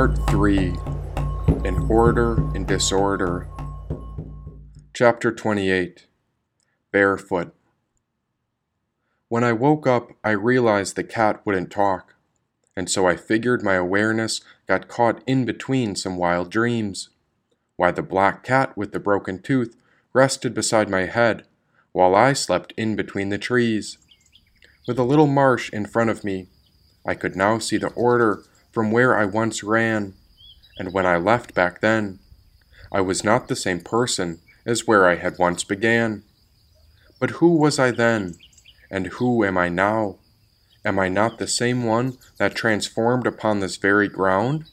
Part 3 An Order in Disorder. Chapter 28 Barefoot. When I woke up, I realized the cat wouldn't talk, and so I figured my awareness got caught in between some wild dreams. Why the black cat with the broken tooth rested beside my head, while I slept in between the trees. With a little marsh in front of me, I could now see the order from where I once ran, and when I left back then, I was not the same person as where I had once began. But who was I then, and who am I now? Am I not the same one that transformed upon this very ground?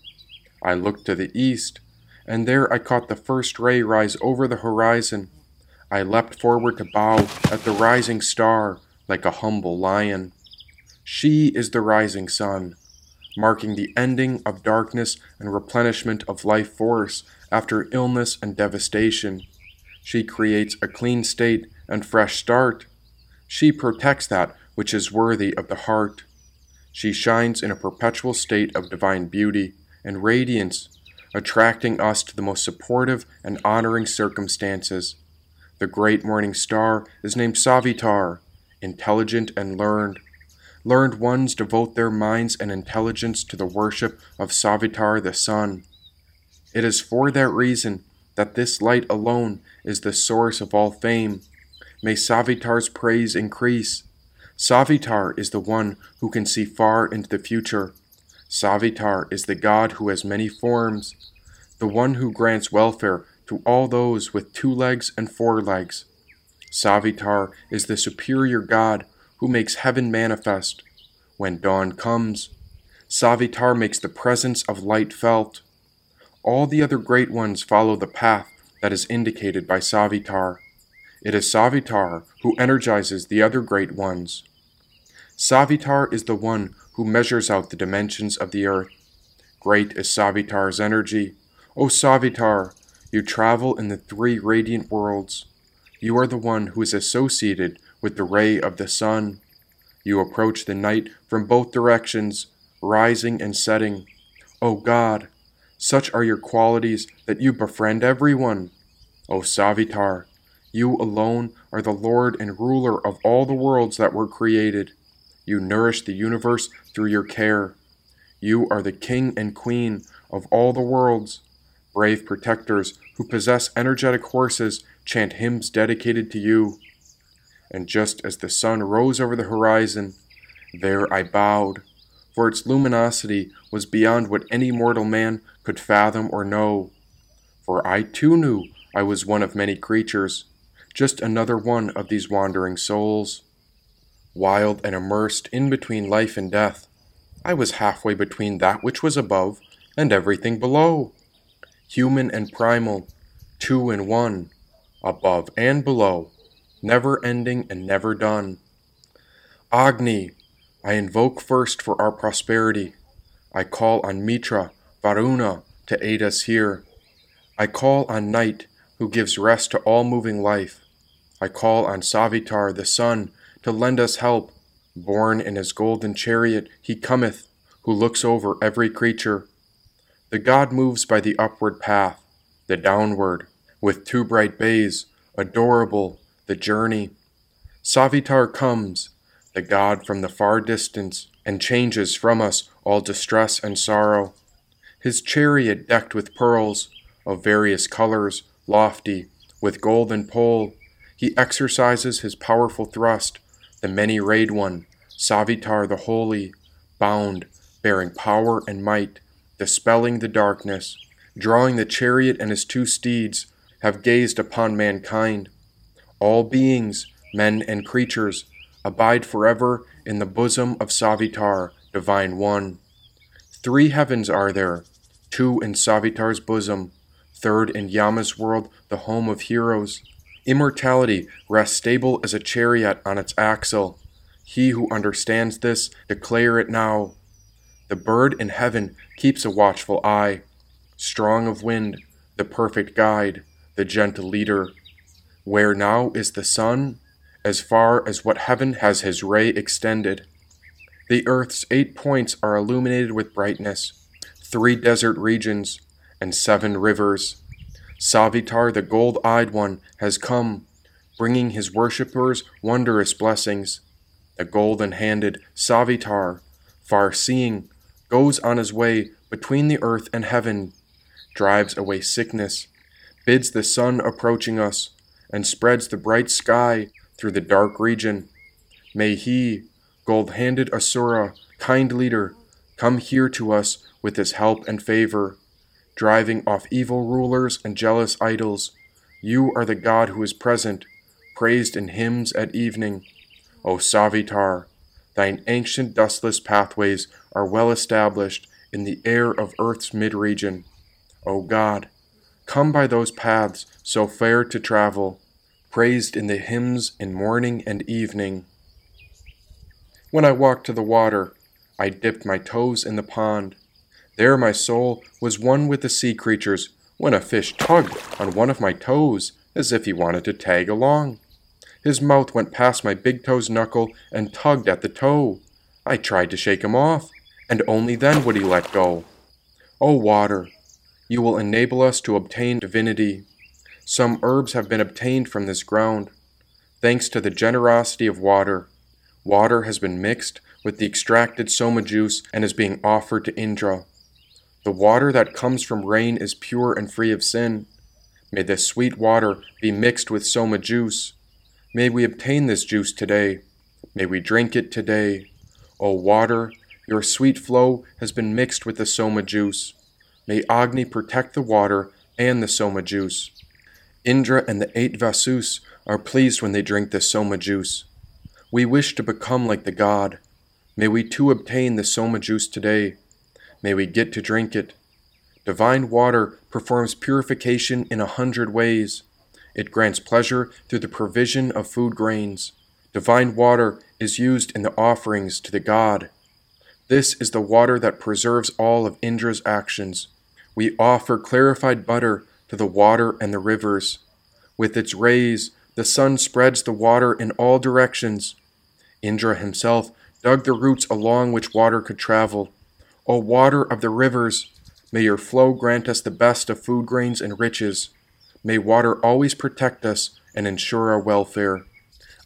I looked to the east, and there I caught the first ray rise over the horizon. I leapt forward to bow at the rising star like a humble lion. She is the rising sun, marking the ending of darkness and replenishment of life force after illness and devastation. She creates a clean state and fresh start. She protects that which is worthy of the heart. She shines in a perpetual state of divine beauty and radiance, attracting us to the most supportive and honoring circumstances. The great morning star is named Savitar, intelligent and learned. Learned ones devote their minds and intelligence to the worship of Savitar the sun. It is for that reason that this light alone is the source of all fame. May Savitar's praise increase. Savitar is the one who can see far into the future. Savitar is the God who has many forms, the one who grants welfare to all those with two legs and four legs. Savitar is the superior God who makes heaven manifest. When dawn comes, Savitar makes the presence of light felt. All the other great ones follow the path that is indicated by Savitar. It is Savitar who energizes the other great ones. Savitar is the one who measures out the dimensions of the earth. Great is Savitar's energy. O Savitar, you travel in the three radiant worlds. You are the one who is associated with the ray of the sun. You approach the night from both directions, rising and setting. O God, such are your qualities that you befriend everyone. O Savitar, you alone are the Lord and ruler of all the worlds that were created. You nourish the universe through your care. You are the king and queen of all the worlds. Brave protectors who possess energetic horses chant hymns dedicated to you. And just as the sun rose over the horizon, there I bowed, for its luminosity was beyond what any mortal man could fathom or know. For I too knew I was one of many creatures, just another one of these wandering souls wild and immersed in between life and death. I was halfway between that which was above and everything below. Human and primal, two in one, above and below, never ending and never done. Agni, I invoke first for our prosperity. I call on Mitra, Varuna, to aid us here. I call on Night, who gives rest to all moving life. I call on Savitar, the sun, to lend us help. Borne in his golden chariot, he cometh, who looks over every creature. The god moves by the upward path, the downward, with two bright bays, adorable, the journey. Savitar comes, the god from the far distance, and changes from us all distress and sorrow. His chariot decked with pearls, of various colors, lofty, with golden pole, he exercises his powerful thrust the many rayed one, Savitar the Holy, bound, bearing power and might, dispelling the darkness, drawing the chariot and his two steeds, have gazed upon mankind. All beings, men and creatures, abide forever in the bosom of Savitar, divine one. Three heavens are there, two in Savitar's bosom, third in Yama's world, the home of heroes. Immortality rests stable as a chariot on its axle. He who understands this, declare it now. The bird in heaven keeps a watchful eye, strong of wind, the perfect guide, the gentle leader. Where now is the sun, as far as what heaven has his ray extended. The earth's eight points are illuminated with brightness. three desert regions, and seven rivers. Savitar, the gold eyed one, has come, bringing his worshippers wondrous blessings. The golden handed Savitar, far seeing, goes on his way between the earth and heaven, drives away sickness, bids the sun approaching us, and spreads the bright sky through the dark region. May he, gold handed Asura, kind leader, come here to us with his help and favor, driving off evil rulers and jealous idols. You are the God who is present, praised in hymns at evening. O Savitar, thine ancient dustless pathways are well established in the air of earth's mid region. O God, come by those paths so fair to travel, praised in the hymns in morning and evening. When I walked to the water, I dipped my toes in the pond. There my soul was one with the sea creatures when a fish tugged on one of my toes as if he wanted to tag along. His mouth went past my big toe's knuckle and tugged at the toe. I tried to shake him off, and only then would he let go. Oh, water, you will enable us to obtain divinity. Some herbs have been obtained from this ground. Thanks to the generosity of water, water has been mixed with the extracted soma juice and is being offered to Indra. The water that comes from rain is pure and free of sin. May this sweet water be mixed with soma juice. May we obtain this juice today. May we drink it today. O water, your sweet flow has been mixed with the soma juice. May Agni protect the water and the soma juice. Indra and the eight Vasus are pleased when they drink the soma juice. We wish to become like the god. May we too obtain the soma juice today. May we get to drink it. Divine water performs purification in a hundred ways. It grants pleasure through the provision of food grains. Divine water is used in the offerings to the god. This is the water that preserves all of Indra's actions. We offer clarified butter to the water and the rivers. With its rays, the sun spreads the water in all directions. Indra himself dug the roots along which water could travel. O water of the rivers, may your flow grant us the best of food grains and riches. May water always protect us and ensure our welfare.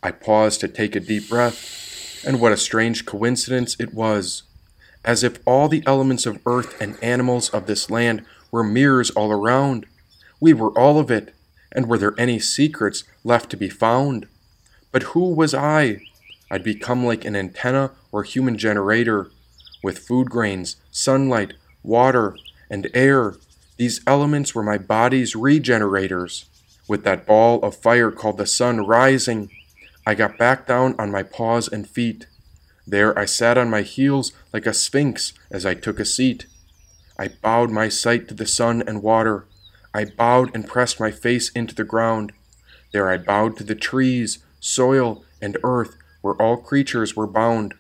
I paused to take a deep breath, and what a strange coincidence it was as if all the elements of earth and animals of this land were mirrors all around. We were all of it, and were there any secrets left to be found? But who was I? I'd become like an antenna or human generator, with food grains, sunlight, water, and air. These elements were my body's regenerators. With that ball of fire called the sun rising, I got back down on my paws and feet. There I sat on my heels like a sphinx as I took a seat. I bowed my sight to the sun and water. I bowed and pressed my face into the ground. There I bowed to the trees, soil, and earth where all creatures were bound.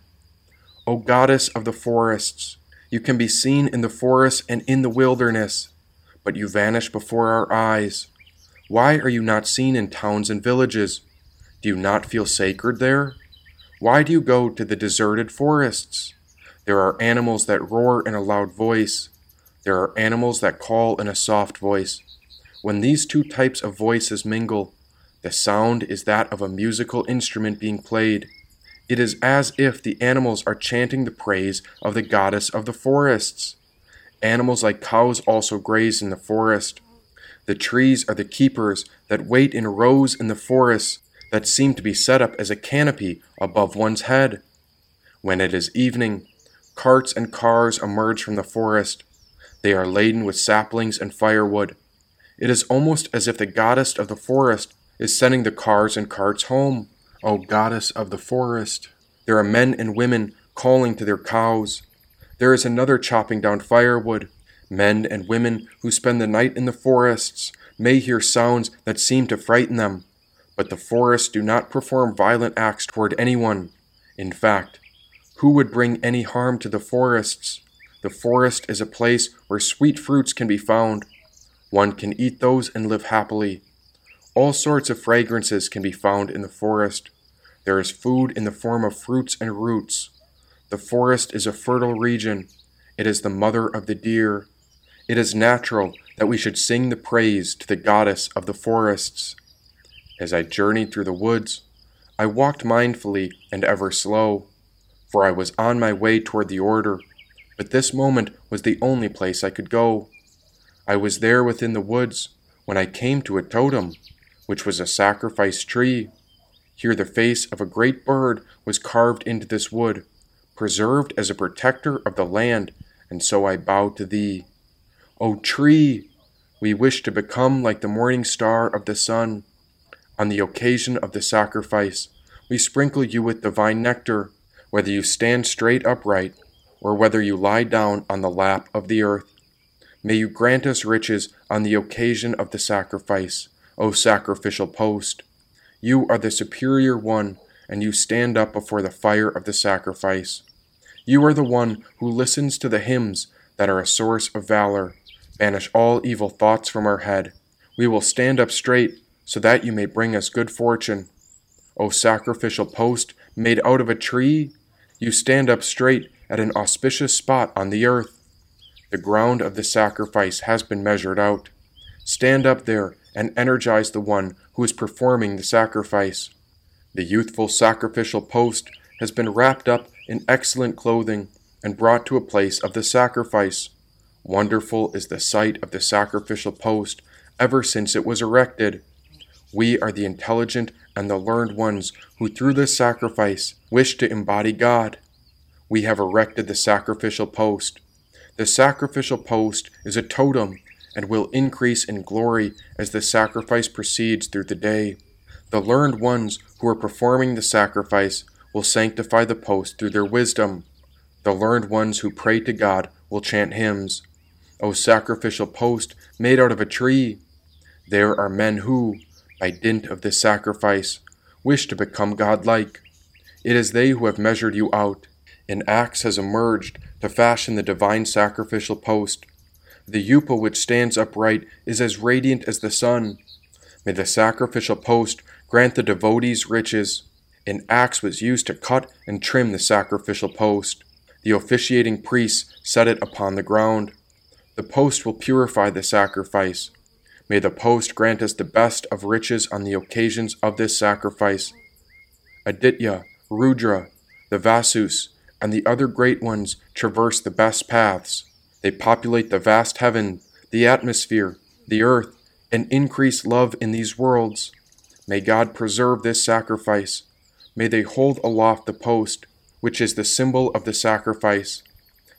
O goddess of the forests, you can be seen in the forest and in the wilderness, but you vanish before our eyes. Why are you not seen in towns and villages? Do you not feel sacred there? Why do you go to the deserted forests? There are animals that roar in a loud voice. There are animals that call in a soft voice. When these two types of voices mingle, the sound is that of a musical instrument being played. It is as if the animals are chanting the praise of the goddess of the forests. Animals like cows also graze in the forest. The trees are the keepers that wait in rows in the forest that seem to be set up as a canopy above one's head. When it is evening, carts and cars emerge from the forest. They are laden with saplings and firewood. It is almost as if the goddess of the forest is sending the cars and carts home. O goddess of the forest! There are men and women calling to their cows. There is another chopping down firewood. Men and women who spend the night in the forests may hear sounds that seem to frighten them. But the forests do not perform violent acts toward anyone. In fact, who would bring any harm to the forests? The forest is a place where sweet fruits can be found. One can eat those and live happily. All sorts of fragrances can be found in the forest. There is food in the form of fruits and roots. The forest is a fertile region. It is the mother of the deer. It is natural that we should sing the praise to the goddess of the forests. As I journeyed through the woods, I walked mindfully and ever slow, for I was on my way toward the order, but this moment was the only place I could go. I was there within the woods when I came to a totem, which was a sacrifice tree. Here the face of a great bird was carved into this wood, preserved as a protector of the land, and so I bow to thee. O tree, we wish to become like the morning star of the sun. On the occasion of the sacrifice, we sprinkle you with divine nectar, whether you stand straight upright, or whether you lie down on the lap of the earth. May you grant us riches on the occasion of the sacrifice, O sacrificial post. You are the superior one, and you stand up before the fire of the sacrifice. You are the one who listens to the hymns that are a source of valor. Banish all evil thoughts from our head. We will stand up straight, so that you may bring us good fortune. O sacrificial post made out of a tree, you stand up straight at an auspicious spot on the earth. The ground of the sacrifice has been measured out. Stand up there and energize the one who is performing the sacrifice. The youthful sacrificial post has been wrapped up in excellent clothing and brought to a place of the sacrifice. Wonderful is the sight of the sacrificial post ever since it was erected. We are the intelligent and the learned ones who, through this sacrifice, wish to embody God. We have erected the sacrificial post. The sacrificial post is a totem and will increase in glory as the sacrifice proceeds through the day. The learned ones who are performing the sacrifice will sanctify the post through their wisdom. The learned ones who pray to God will chant hymns. O sacrificial post made out of a tree! There are men who, by dint of this sacrifice, wish to become godlike. It is they who have measured you out. An axe has emerged to fashion the divine sacrificial post. The yupa which stands upright is as radiant as the sun. May the sacrificial post grant the devotees riches. An axe was used to cut and trim the sacrificial post. The officiating priests set it upon the ground. The post will purify the sacrifice. May the post grant us the best of riches on the occasions of this sacrifice. Aditya, Rudra, the Vasus, and the other great ones traverse the best paths. They populate the vast heaven, the atmosphere, the earth, and increase love in these worlds. May God preserve this sacrifice. May they hold aloft the post, which is the symbol of the sacrifice.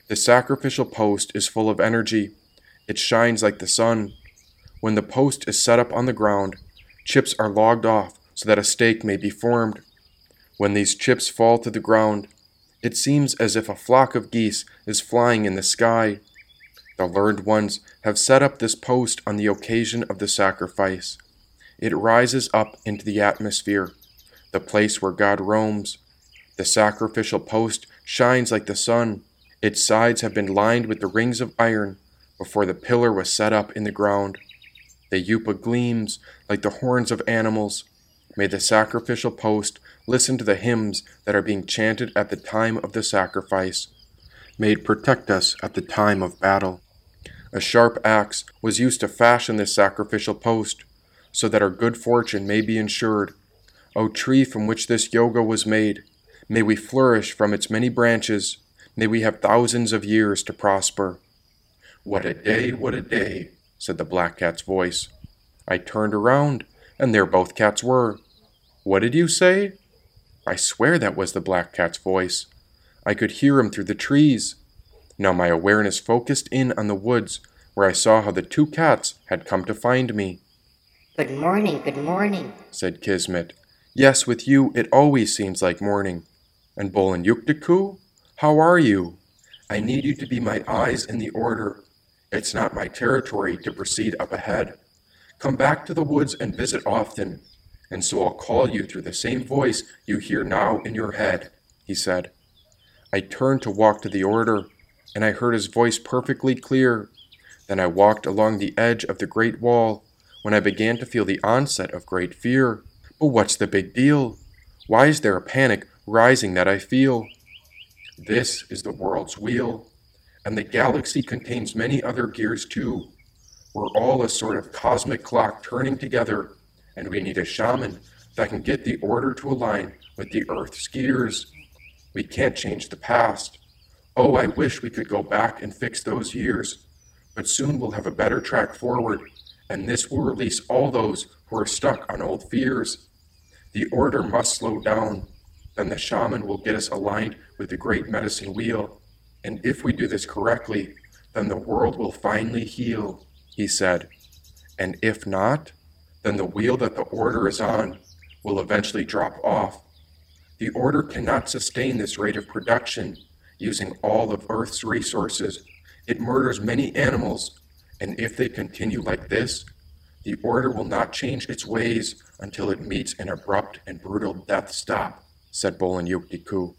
The sacrificial post is full of energy. It shines like the sun. When the post is set up on the ground, chips are logged off so that a stake may be formed. When these chips fall to the ground, it seems as if a flock of geese is flying in the sky. The learned ones have set up this post on the occasion of the sacrifice. It rises up into the atmosphere, the place where God roams. The sacrificial post shines like the sun. Its sides have been lined with the rings of iron before the pillar was set up in the ground. The yupa gleams like the horns of animals. May the sacrificial post listen to the hymns that are being chanted at the time of the sacrifice. May it protect us at the time of battle. A sharp axe was used to fashion this sacrificial post, so that our good fortune may be ensured. O tree from which this yupa was made, may we flourish from its many branches. May we have thousands of years to prosper. What a day, what a day, said the black cat's voice. I turned around, and there both cats were. What did you say? I swear that was the black cat's voice. I could hear him through the trees. Now my awareness focused in on the woods, where I saw how the two cats had come to find me. Good morning, good morning, said Kismet. Yes, with you it always seems like morning. And Bolin Yuktiku, how are you? I need you to be my eyes in the order. It's not my territory to proceed up ahead. Come back to the woods and visit often and so I'll call you through the same voice you hear now in your head, he said. I turned to walk to the order, and I heard his voice perfectly clear. Then I walked along the edge of the great wall, when I began to feel the onset of great fear. But what's the big deal? Why is there a panic rising that I feel? This is the world's wheel. And the galaxy contains many other gears too. We're all a sort of cosmic clock turning together, and we need a shaman that can get the order to align with the Earth's gears. We can't change the past. Oh, I wish we could go back and fix those years. But soon we'll have a better track forward, and this will release all those who are stuck on old fears. The order must slow down. Then the shaman will get us aligned with the great medicine wheel. And if we do this correctly, then the world will finally heal, he said. And if not, then the wheel that the order is on will eventually drop off. The order cannot sustain this rate of production using all of Earth's resources. It murders many animals, and if they continue like this, the order will not change its ways until it meets an abrupt and brutal death stop, said Bolin Yuktiku.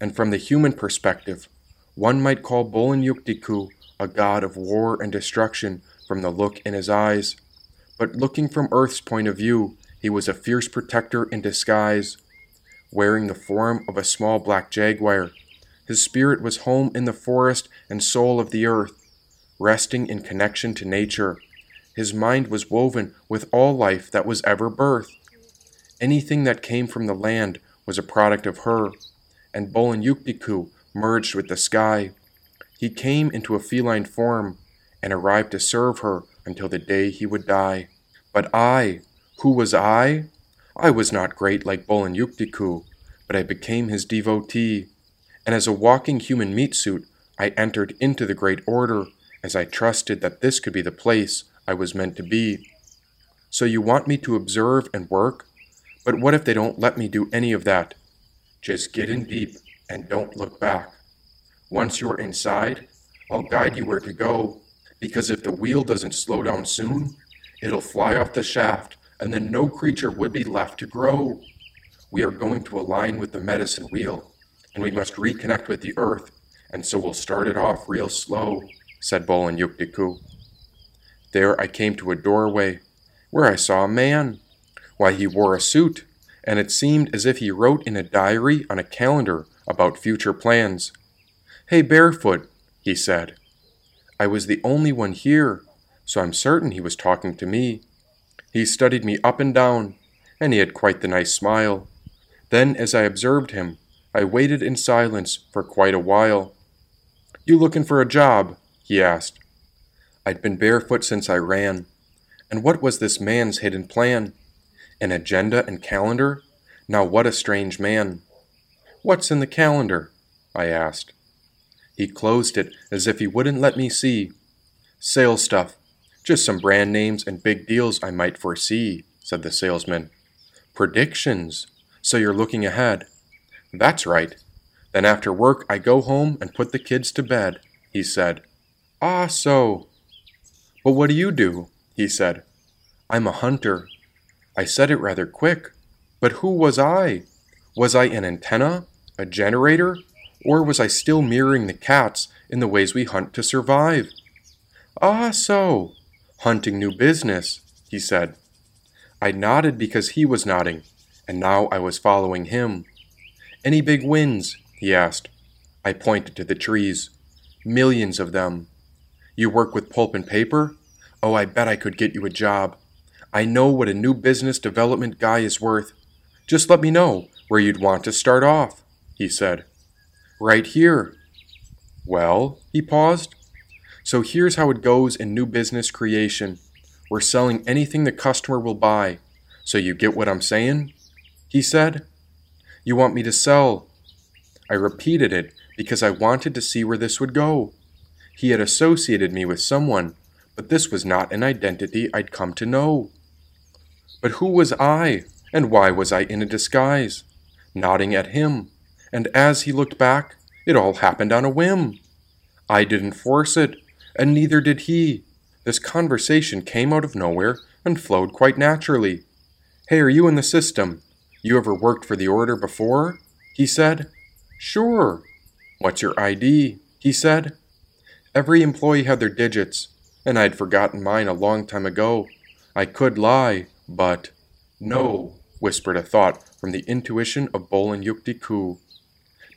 And from the human perspective, one might call Bolin Yuktiku a god of war and destruction from the look in his eyes. But looking from Earth's point of view, he was a fierce protector in disguise. Wearing the form of a small black jaguar, his spirit was home in the forest and soul of the earth, resting in connection to nature his mind was woven with all life that was ever birth. Anything that came from the land was a product of her, and Yuktiku merged with the sky. He came into a feline form and arrived to serve her until the day he would die. But I, who was I? I was not great like Bolin Yuktiku, but I became his devotee. And as a walking human meat suit, I entered into the great order, as I trusted that this could be the place I was meant to be. So you want me to observe and work? But what if they don't let me do any of that? Just get in deep and don't look back. Once you're inside, I'll guide you where to go, because if the wheel doesn't slow down soon, it'll fly off the shaft, and then no creature would be left to grow. We are going to align with the medicine wheel, and we must reconnect with the earth, and so we'll start it off real slow, said Bolin Yuktiku. There I came to a doorway, where I saw a man. Why, he wore a suit, and it seemed as if he wrote in a diary on a calendar about future plans. Hey, Barefoot, he said. I was the only one here, so I'm certain he was talking to me. He studied me up and down, and he had quite the nice smile. Then, as I observed him, I waited in silence for quite a while. You looking for a job? he asked. I'd been barefoot since I ran. And what was this man's hidden plan? An agenda and calendar? Now what a strange man. What's in the calendar? I asked. He closed it as if he wouldn't let me see. Sales stuff. Just some brand names and big deals I might foresee, said the salesman. Predictions. So you're looking ahead. That's right. Then after work I go home and put the kids to bed, he said. Ah, so, but what do you do? he said. I'm a hunter. I said it rather quick. But who was I? Was I an antenna? A generator? Or was I still mirroring the cats in the ways we hunt to survive? Ah, so. Hunting new business, he said. I nodded because he was nodding, and now I was following him. Any big wins? he asked. I pointed to the trees. Millions of them. You work with pulp and paper? Oh, I bet I could get you a job. I know what a new business development guy is worth. Just let me know where you'd want to start off, he said. Right here. Well, he paused. So here's how it goes in new business creation. We're selling anything the customer will buy. So you get what I'm saying? He said. You want me to sell? I repeated it because I wanted to see where this would go. He had associated me with someone, but this was not an identity I'd come to know. But who was I, and why was I in a disguise? Nodding at him, and as he looked back, it all happened on a whim. I didn't force it, and neither did he. This conversation came out of nowhere and flowed quite naturally. Hey, are you in the system? You ever worked for the order before? He said. Sure. What's your ID? He said. Every employee had their digits, and I'd forgotten mine a long time ago. I could lie, but. No, whispered a thought from the intuition of Bolin Yuktiku.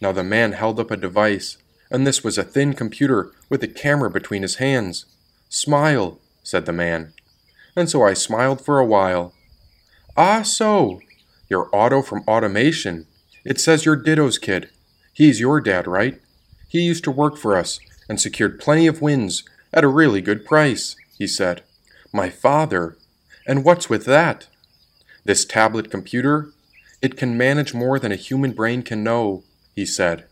Now the man held up a device, and this was a thin computer with a camera between his hands. Smile, said the man. And so I smiled for a while. Ah, so, Your auto from Automation. It says you're Ditto's kid. He's your dad, right? He used to work for us and secured plenty of wins at a really good price, he said. My father. And what's with that? This tablet computer? It can manage more than a human brain can know, he said.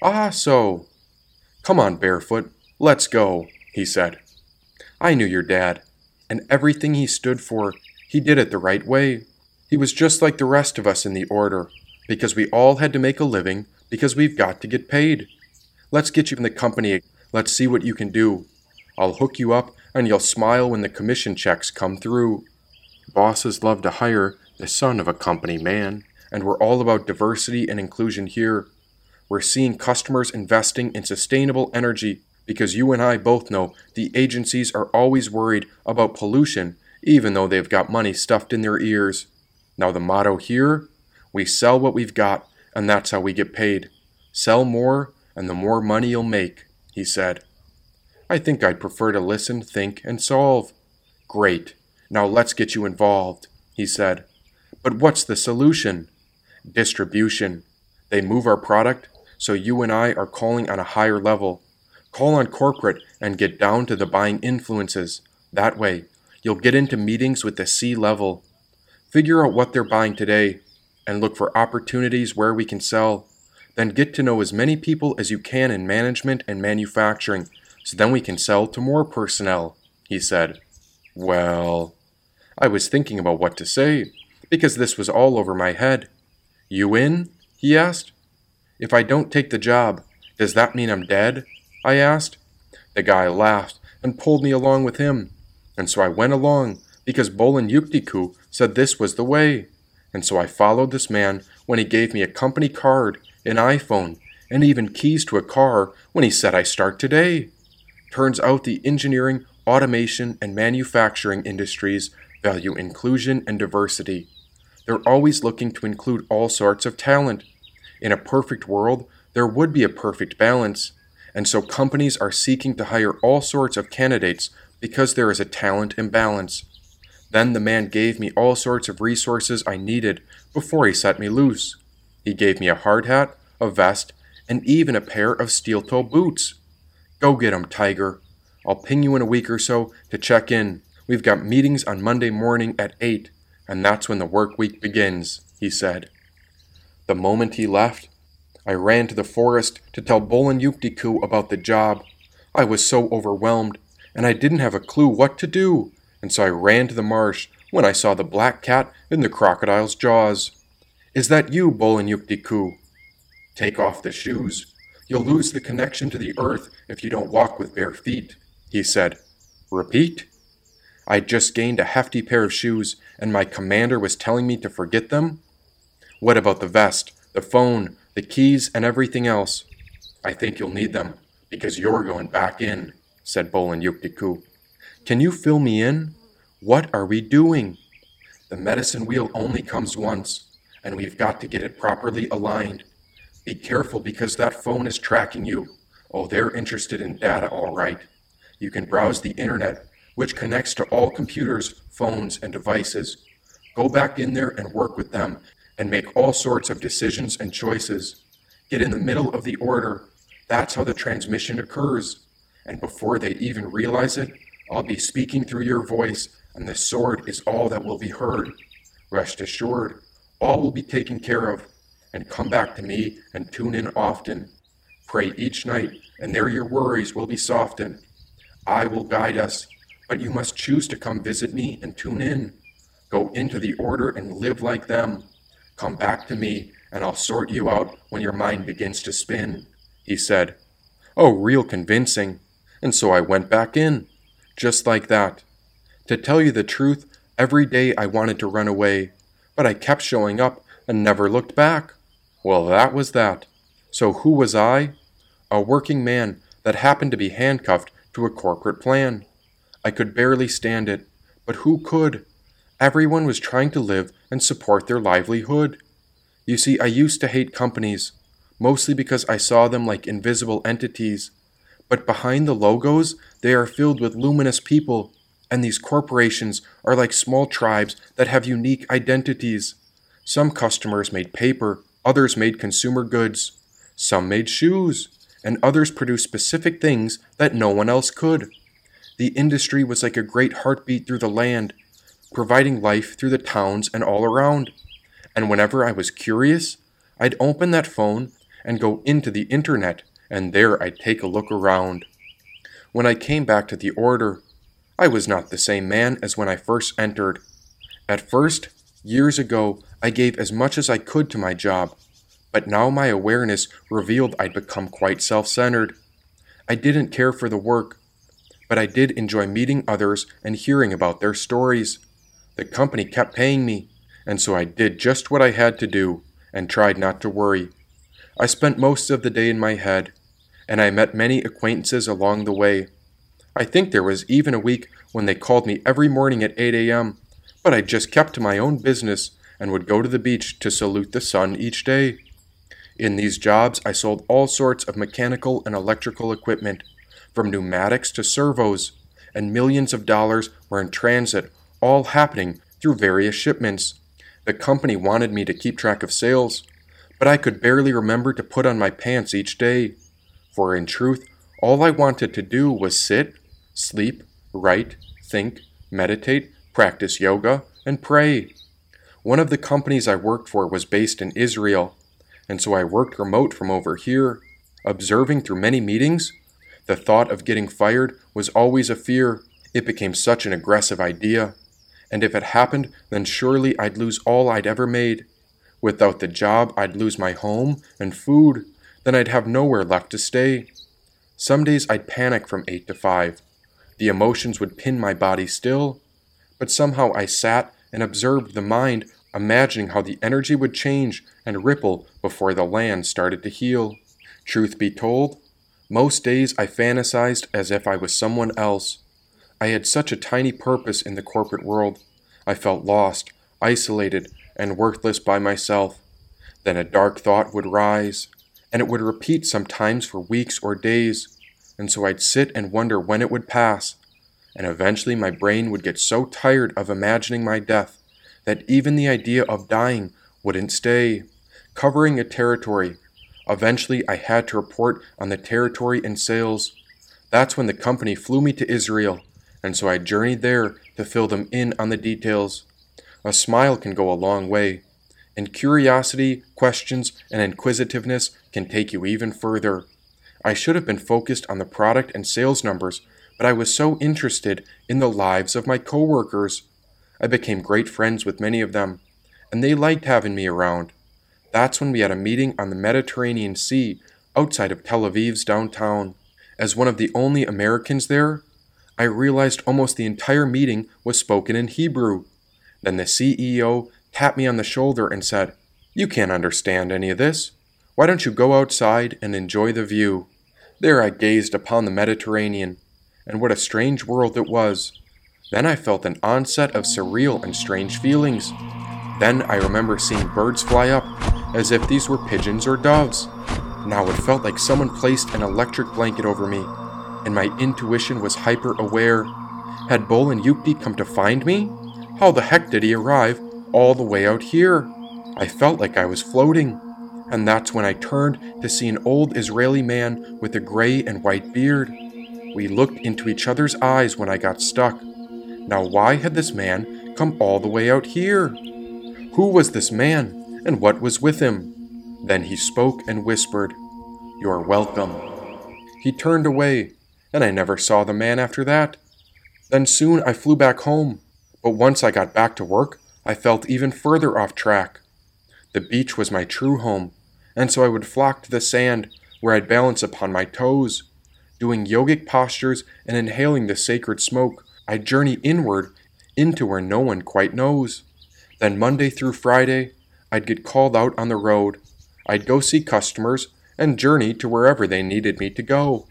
Ah, so. Come on, Barefoot, let's go, he said. I knew your dad, and everything he stood for, he did it the right way. He was just like the rest of us in the order, because we all had to make a living because we've got to get paid. Let's get you in the company. Let's see what you can do. I'll hook you up and you'll smile when the commission checks come through. Bosses love to hire the son of a company man, and we're all about diversity and inclusion here. We're seeing customers investing in sustainable energy because you and I both know the agencies are always worried about pollution, even though they've got money stuffed in their ears. Now, the motto here we sell what we've got, and that's how we get paid. Sell more, and the more money you'll make, he said. I think I'd prefer to listen, think, and solve. Great. Now let's get you involved, he said. But what's the solution? Distribution. They move our product, so you and I are calling on a higher level. Call on corporate and get down to the buying influences. That way, you'll get into meetings with the C level. Figure out what they're buying today and look for opportunities where we can sell. Then get to know as many people as you can in management and manufacturing so then we can sell to more personnel, he said. Well, I was thinking about what to say because this was all over my head. You in? he asked. If I don't take the job, does that mean I'm dead? I asked. The guy laughed and pulled me along with him, and so I went along because Bolin Yuktiku said this was the way. And so I followed this man when he gave me a company card, an iPhone, and even keys to a car when he said I start today. Turns out the engineering, automation, and manufacturing industries value inclusion and diversity. They're always looking to include all sorts of talent. In a perfect world, there would be a perfect balance, and so companies are seeking to hire all sorts of candidates because there is a talent imbalance. Then the man gave me all sorts of resources I needed before he set me loose. He gave me a hard hat, a vest, and even a pair of steel toe boots. Go get 'em, Tiger. I'll ping you in a week or so to check in. We've got meetings on Monday morning at 8, and that's when the work week begins, he said. The moment he left, I ran to the forest to tell Bolin Yuktiku about the job. I was so overwhelmed, and I didn't have a clue what to do, and so I ran to the marsh when I saw the black cat in the crocodile's jaws. Is that you, Bolin Yuktiku? Take off the shoes. You'll lose the connection to the earth if you don't walk with bare feet, he said. Repeat? I'd just gained a hefty pair of shoes, and my commander was telling me to forget them? What about the vest, the phone, the keys, and everything else? I think you'll need them, because you're going back in, said Bolin Yuktiku. Can you fill me in? What are we doing? The medicine wheel only comes once, and we've got to get it properly aligned. Be careful because that phone is tracking you. Oh, they're interested in data, all right. You can browse the internet, which connects to all computers, phones, and devices. Go back in there and work with them and make all sorts of decisions and choices. Get in the middle of the order. That's how the transmission occurs. And before they even realize it, I'll be speaking through your voice, and the sword is all that will be heard. Rest assured, all will be taken care of and come back to me and tune in often. Pray each night, and there your worries will be softened. I will guide us, but you must choose to come visit me and tune in. Go into the order and live like them. Come back to me, and I'll sort you out when your mind begins to spin, he said. Oh, real convincing. And so I went back in, just like that. To tell you the truth, every day I wanted to run away, but I kept showing up and never looked back. Well, that was that. So who was I? A working man that happened to be handcuffed to a corporate plan. I could barely stand it, but who could? Everyone was trying to live and support their livelihood. You see, I used to hate companies, mostly because I saw them like invisible entities. But behind the logos, they are filled with luminous people, and these corporations are like small tribes that have unique identities. Some customers made paper, others made consumer goods. Some made shoes, and others produced specific things that no one else could. The industry was like a great heartbeat through the land, providing life through the towns and all around. And whenever I was curious, I'd open that phone and go into the internet, and there I'd take a look around. When I came back to the order, I was not the same man as when I first entered. At first, years ago, I gave as much as I could to my job, but now my awareness revealed I'd become quite self centered. I didn't care for the work, but I did enjoy meeting others and hearing about their stories. The company kept paying me, and so I did just what I had to do and tried not to worry. I spent most of the day in my head, and I met many acquaintances along the way. I think there was even a week when they called me every morning at 8 a.m., but I just kept to my own business and would go to the beach to salute the sun each day. In these jobs, I sold all sorts of mechanical and electrical equipment from pneumatics to servos, and millions of dollars were in transit, all happening through various shipments. The company wanted me to keep track of sales, but I could barely remember to put on my pants each day. For in truth, all I wanted to do was sit, sleep, write, think, meditate, practice yoga, and pray. One of the companies I worked for was based in Israel, and so I worked remote from over here, observing through many meetings the thought of getting fired was always a fear. It became such an aggressive idea. And if it happened, then surely I'd lose all I'd ever made. Without the job, I'd lose my home and food. Then I'd have nowhere left to stay. Some days I'd panic from 8 to 5. The emotions would pin my body still. But somehow I sat and observed the mind, imagining how the energy would change and ripple before the land started to heal. Truth be told, most days I fantasized as if I was someone else. I had such a tiny purpose in the corporate world. I felt lost, isolated, and worthless by myself. Then a dark thought would rise, and it would repeat sometimes for weeks or days, and so I'd sit and wonder when it would pass. And eventually my brain would get so tired of imagining my death that even the idea of dying wouldn't stay. Covering a territory Eventually, I had to report on the territory and sales. That's when the company flew me to Israel, and so I journeyed there to fill them in on the details. A smile can go a long way, and curiosity, questions, and inquisitiveness can take you even further. I should have been focused on the product and sales numbers, but I was so interested in the lives of my coworkers. I became great friends with many of them, and they liked having me around. That's when we had a meeting on the Mediterranean Sea outside of Tel Aviv's downtown. As one of the only Americans there, I realized almost the entire meeting was spoken in Hebrew. Then the CEO tapped me on the shoulder and said, You can't understand any of this. Why don't you go outside and enjoy the view? There I gazed upon the Mediterranean, and what a strange world it was. Then I felt an onset of surreal and strange feelings. Then I remember seeing birds fly up as if these were pigeons or doves. Now it felt like someone placed an electric blanket over me, and my intuition was hyper aware. Had Bolin Yukti come to find me? How the heck did he arrive all the way out here? I felt like I was floating. And that's when I turned to see an old Israeli man with a gray and white beard. We looked into each other's eyes when I got stuck. Now, why had this man come all the way out here? Who was this man? and what was with him. Then he spoke and whispered, You are welcome. He turned away, and I never saw the man after that. Then soon I flew back home, but once I got back to work, I felt even further off track. The beach was my true home, and so I would flock to the sand where I'd balance upon my toes. Doing yogic postures and inhaling the sacred smoke, I'd journey inward into where no one quite knows. Then Monday through Friday, I'd get called out on the road. I'd go see customers and journey to wherever they needed me to go.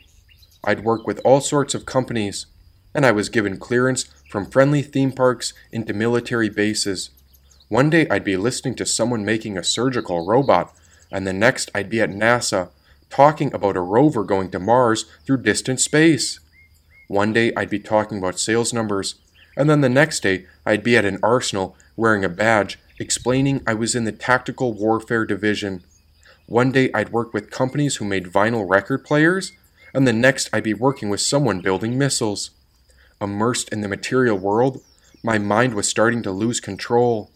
I'd work with all sorts of companies, and I was given clearance from friendly theme parks into military bases. One day I'd be listening to someone making a surgical robot and the next I'd be at NASA talking about a rover going to Mars through distant space. One day I'd be talking about sales numbers, and then the next day I'd be at an arsenal wearing a badge explaining I was in the Tactical Warfare Division. One day I'd work with companies who made vinyl record players, and the next I'd be working with someone building missiles. Immersed in the material world, my mind was starting to lose control.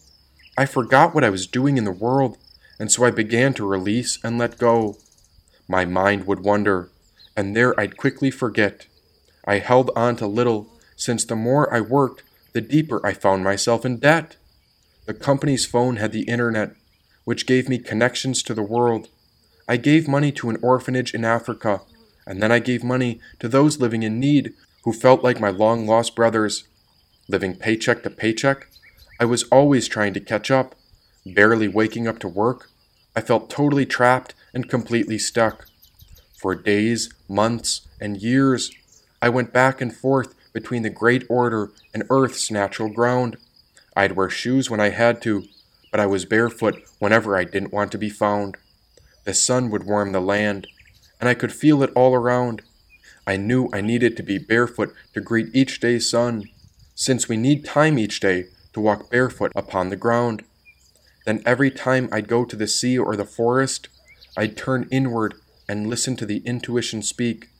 I forgot what I was doing in the world, and so I began to release and let go. My mind would wander, and there I'd quickly forget. I held on to little, since the more I worked, the deeper I found myself in debt. The company's phone had the internet, which gave me connections to the world. I gave money to an orphanage in Africa, and then I gave money to those living in need who felt like my long lost brothers. Living paycheck to paycheck, I was always trying to catch up, barely waking up to work. I felt totally trapped and completely stuck. For days, months, and years, I went back and forth between the great order and Earth's natural ground. I'd wear shoes when I had to, but I was barefoot whenever I didn't want to be found. The sun would warm the land, and I could feel it all around. I knew I needed to be barefoot to greet each day's sun, since we need time each day to walk barefoot upon the ground. Then every time I'd go to the sea or the forest, I'd turn inward and listen to the intuition speak.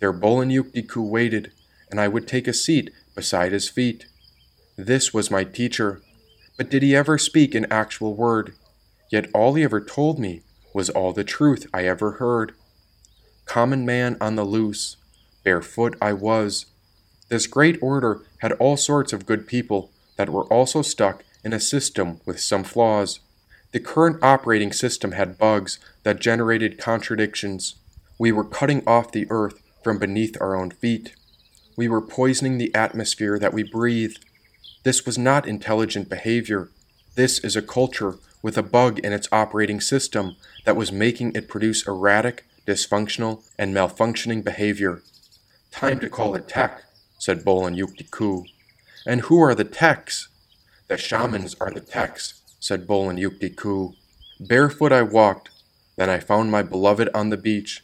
There Bolin Yuktiku waited, and I would take a seat beside his feet. This was my teacher, but did he ever speak an actual word? Yet all he ever told me was all the truth I ever heard. Common man on the loose, barefoot I was. This great order had all sorts of good people that were also stuck in a system with some flaws. The current operating system had bugs that generated contradictions. We were cutting off the earth from beneath our own feet. We were poisoning the atmosphere that we breathe. This was not intelligent behavior. This is a culture with a bug in its operating system that was making it produce erratic, dysfunctional, and malfunctioning behavior. Time to call it tech, said Bolin Yuktiku. And who are the techs? The shamans are the techs, said Bolin Yuktiku. Barefoot I walked, then I found my beloved on the beach.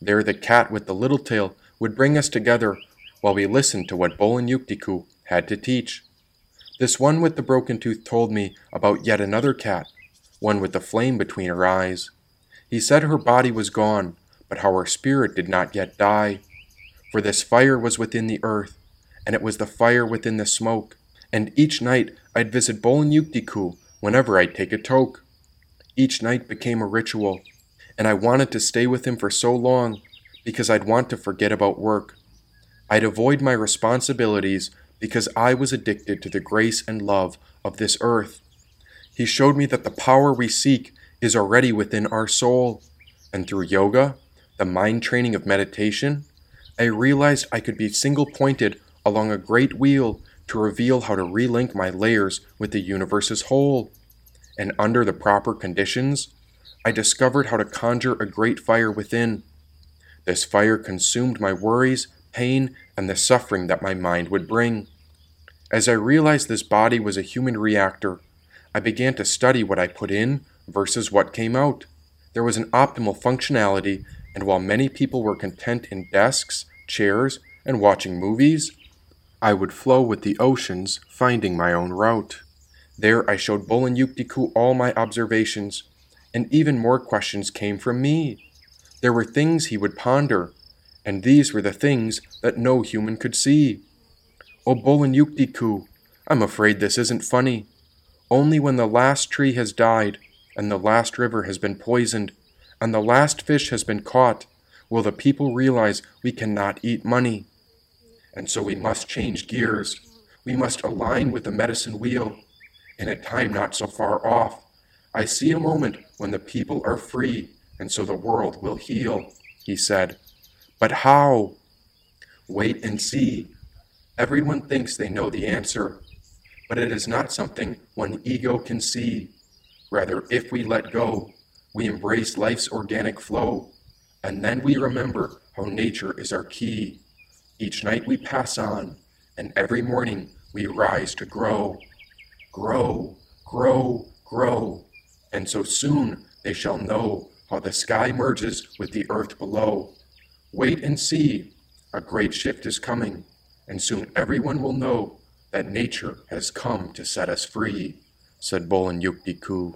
There the cat with the little tail would bring us together while we listened to what Bolin Yuktiku had to teach. This one with the broken tooth told me about yet another cat, one with the flame between her eyes. He said her body was gone, but how her spirit did not yet die. For this fire was within the earth, and it was the fire within the smoke, and each night I'd visit Bolin Yuktiku whenever I'd take a toke. Each night became a ritual, and I wanted to stay with him for so long because I'd want to forget about work. I'd avoid my responsibilities because I was addicted to the grace and love of this earth. He showed me that the power we seek is already within our soul, and through yoga, the mind training of meditation, I realized I could be single pointed along a great wheel to reveal how to relink my layers with the universe's whole. And under the proper conditions, I discovered how to conjure a great fire within. This fire consumed my worries, pain, and the suffering that my mind would bring. As I realized this body was a human reactor, I began to study what I put in versus what came out. There was an optimal functionality, and while many people were content in desks, chairs, and watching movies, I would flow with the oceans, finding my own route. There I showed Bolin Yuktiku all my observations, and even more questions came from me. There were things he would ponder, and these were the things that no human could see. Oh, Bolin Yuktiku, I'm afraid this isn't funny. Only when the last tree has died, and the last river has been poisoned, and the last fish has been caught, will the people realize we cannot eat money. And so we must change gears. We must align with the medicine wheel. In a time not so far off, I see a moment when the people are free, and so the world will heal, he said. But how? Wait and see. Everyone thinks they know the answer, but it is not something one ego can see. Rather, if we let go, we embrace life's organic flow, and then we remember how nature is our key. Each night we pass on, and every morning we rise to grow. Grow, grow, grow. And so soon they shall know how the sky merges with the earth below. Wait and see, a great shift is coming, and soon everyone will know that nature has come to set us free, said Bolin Yuktiku.